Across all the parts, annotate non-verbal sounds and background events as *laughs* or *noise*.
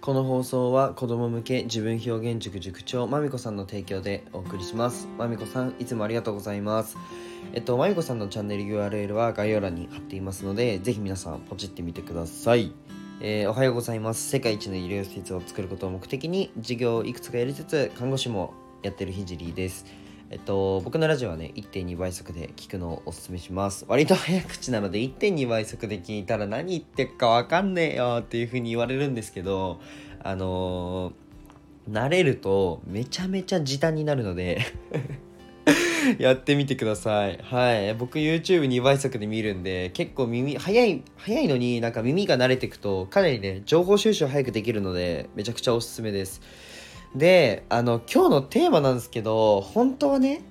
この放送は子供向け自分表現塾塾長まみこさんの提供でお送りします。まみこさんいつもありがとうございます。えっとまみこさんのチャンネル URL は概要欄に貼っていますのでぜひ皆さんポチってみてください。えーおはようございます。世界一の医療施設を作ることを目的に事業をいくつかやりつつ看護師もやってるひじりです。えっと、僕のラジオはね、1.2倍速で聞くのをおすすめします。割と早口なので、1.2倍速で聞いたら何言ってっかわかんねえよっていう風に言われるんですけど、あのー慣れるとめちゃめちゃ時短になるので *laughs* やってみてください。はい。僕 YouTube2 倍速で見るんで、結構耳、早い、早いのになんか耳が慣れてくと、かなりね、情報収集早くできるので、めちゃくちゃおすすめです。で、あの、今日のテーマなんですけど、本当はね、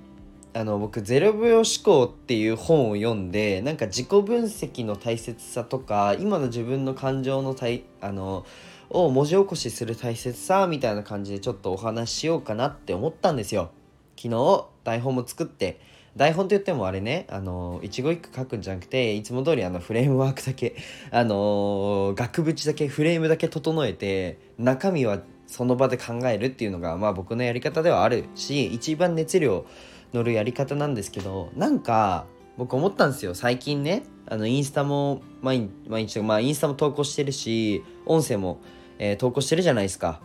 あの僕「0秒思考」っていう本を読んでなんか自己分析の大切さとか今の自分の感情のたいあのを文字起こしする大切さみたいな感じでちょっとお話ししようかなって思ったんですよ。昨日台本も作って台本と言ってもあれねあの一語一句書くんじゃなくていつも通りあのフレームワークだけあの額縁だけフレームだけ整えて中身はその場で考えるっていうのがまあ僕のやり方ではあるし一番熱量乗るやり方なんですけどなんか僕思ったんですよ。最近ねあのインスタも毎日毎日まあインスタも投稿してるし音声も、えー投稿してるじゃないですか。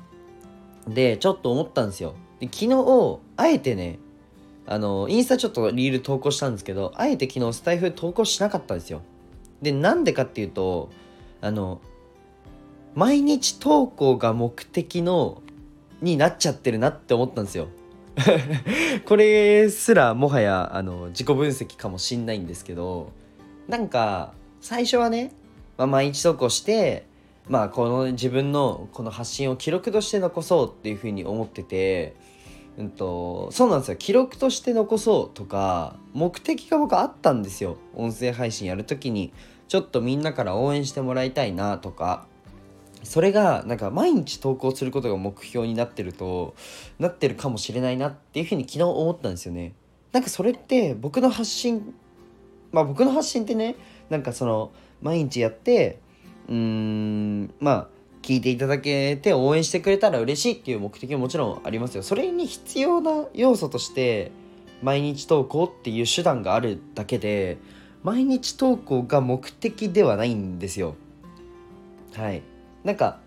でちょっと思ったんですよ。で昨日あえてねあのインスタちょっとリール投稿したんですけどあえて昨日スタイフ投稿しなかったんですよ。でなんでかっていうとあの毎日投稿が目的のになっちゃってるなって思ったんですよ。*laughs* これすらもはやあの自己分析かもしんないんですけどなんか最初はね、まあ、毎日投稿してまあこの自分のこの発信を記録として残そうっていうふうに思ってて、うん、とそうなんですよ。記録として残そうとか目的が僕あったんですよ。音声配信やるときに。ちょっとみんなから応援してもらいたいなとか。それがなんか毎日投稿することが目標になってるとなってるかもしれないなっていうふうに昨日思ったんですよね。なんかそれって僕の発信まあ僕の発信ってねなんかその毎日やってうーんまあ聞いていただけて応援してくれたら嬉しいっていう目的ももちろんありますよ。それに必要な要素として毎日投稿っていう手段があるだけで毎日投稿が目的ではないんですよ。はい。なんか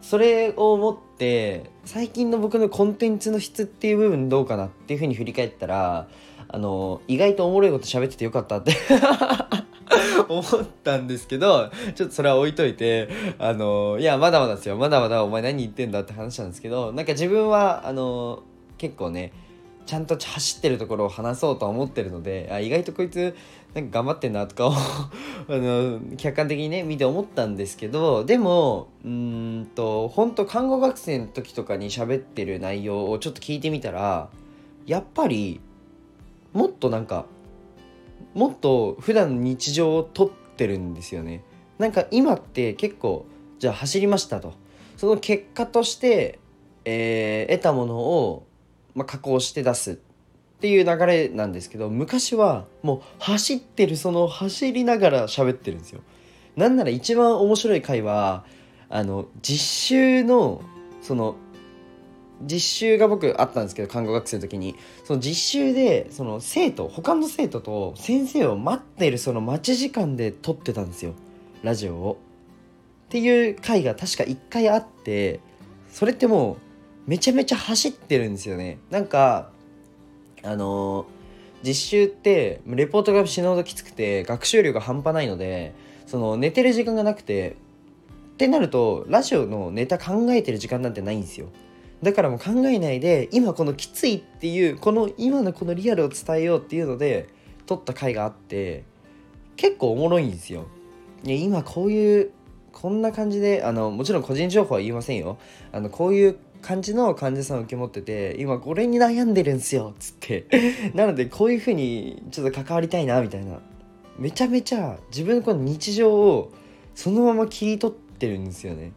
それを思って最近の僕のコンテンツの質っていう部分どうかなっていうふうに振り返ったらあの意外とおもろいこと喋っててよかったって *laughs* 思ったんですけどちょっとそれは置いといてあのいやまだまだですよ。まだまだお前何言ってんだって話なんですけどなんか自分はあの結構ねちゃんと走ってるところを話そうとは思ってるのであ意外とこいつなんか頑張ってんなとかを *laughs* あの客観的にね見て思ったんですけどでもうんと本当看護学生の時とかに喋ってる内容をちょっと聞いてみたらやっぱりもっとなんかもっと普段の日常を撮ってるんですよね。なんか今って結構じゃあ走りましたとその結果として、えー得たものを、まあ、加工して出すっていう流れなんですけど昔はもう走ってるその走りながら喋ってるんですよ。なんなら一番面白い回はあの実習のその実習が僕あったんですけど看護学生の時にその実習でその生徒他の生徒と先生を待ってるその待ち時間で撮ってたんですよラジオを。っていう回が確か1回あってそれってもうめちゃめちゃ走ってるんですよね。なんかあの実習ってレポートが死ぬほどきつくて学習量が半端ないのでその寝てる時間がなくてってなるとラジオのネタ考えてる時間なんてないんですよ。だからもう考えないで今このきついっていうこの今のこのリアルを伝えようっていうので撮った回があって結構おもろいんですよ。いや今こういうこんな感じであのもちろん個人情報は言いませんよ。あのこういう感じの患者さんを受け持ってて今これに悩んでるんすよっつって。*laughs* なのでこういう風にちょっと関わりたいなみたいな。めちゃめちゃ自分のこの日常をそのまま切り取ってるんですよね。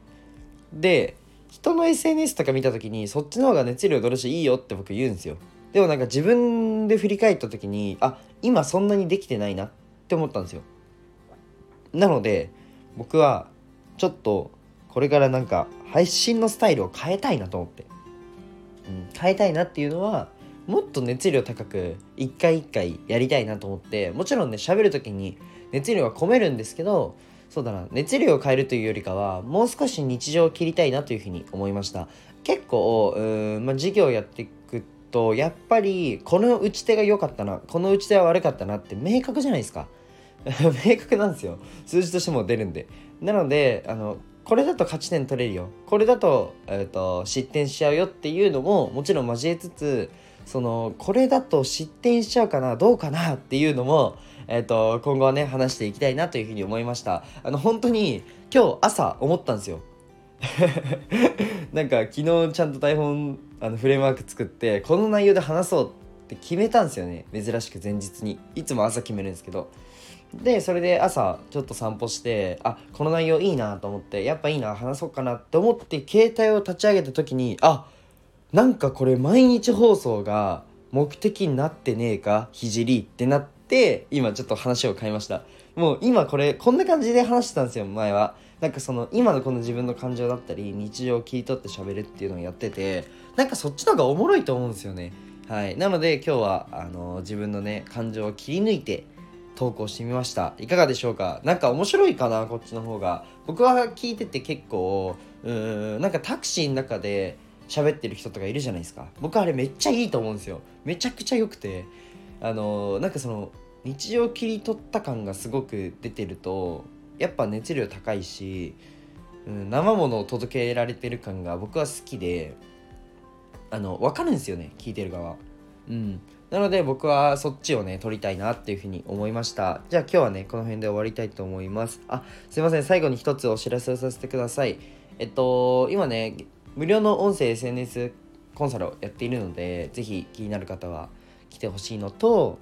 で人の SNS とか見た時にそっちの方が熱量取るしいいよって僕言うんですよ。でもなんか自分で振り返った時にあ今そんなにできてないなって思ったんですよ。なので僕はちょっとこれからなんか配信のスタイルを変えたいなと思って、うん、変えたいなっていうのはもっと熱量高く一回一回やりたいなと思ってもちろんね喋る時に熱量は込めるんですけどそうだな熱量を変えるというよりかはもう少し日常を切りたいなというふうに思いました。結構うん、まあ、授業をやっていくとやっぱりこの打ち手が良かったなこの打ち手は悪かったなって明確じゃないですか。*laughs* 明確なんですよ。数字としても出るんで。なのであのこれだと勝ち点取れるよ。これだと,、えーと、失点しちゃうよっていうのももちろん交えつつそのこれだと失点しちゃうかなどうかなっていうのも、えーと、今後はね話していきたいなというふうに思いました。あの本当に今日朝思ったんですよ。*laughs* なんか昨日ちゃんと台本あのフレームワーク作ってこの内容で話そうって決めたんですよね。珍しく前日に。いつも朝決めるんですけど。でそれで朝ちょっと散歩してあこの内容いいなと思ってやっぱいいな話そうかなって思って携帯を立ち上げた時にあなんかこれ毎日放送が目的になってねえかひじりってなって今ちょっと話を変えました。もう今これこんな感じで話してたんですよ前は。なんかその今のこの自分の感情だったり日常を切り取って喋るっていうのをやっててなんかそっちの方がおもろいと思うんですよね。はい。なので今日はあの自分のね感情を切り抜いて投稿してみました。いかがでしょうか？なんか面白いかな？こっちの方が。僕は聞いてて結構うーんなんかタクシーの中で喋ってる人とかいるじゃないですか。僕あれめっちゃいいと思うんですよ。めちゃくちゃ良くて。あのー、なんかその日常切り取った感がすごく出てるとやっぱ熱量高いし、うん、生ものを届けられてる感が僕は好きであの分かるんですよね聞いてる側。うん。なので僕はそっちをね撮りたいなっていうふうに思いました。じゃあ今日はねこの辺で終わりたいと思います。あすいません。最後に一つお知らせをさせてください。えっと今ね無料の音声 SNS コンサルをやっているのでぜひ気になる方は来てほしいのと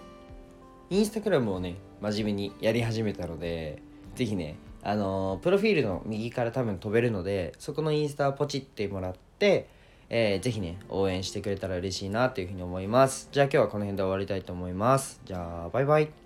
インスタグラムをね真面目にやり始めたのでぜひねあのプロフィールの右から多分飛べるのでそこのインスタポチってもらってえー、ぜひね、応援してくれたら嬉しいなというふうに思います。じゃあ今日はこの辺で終わりたいと思います。じゃあ、バイバイ。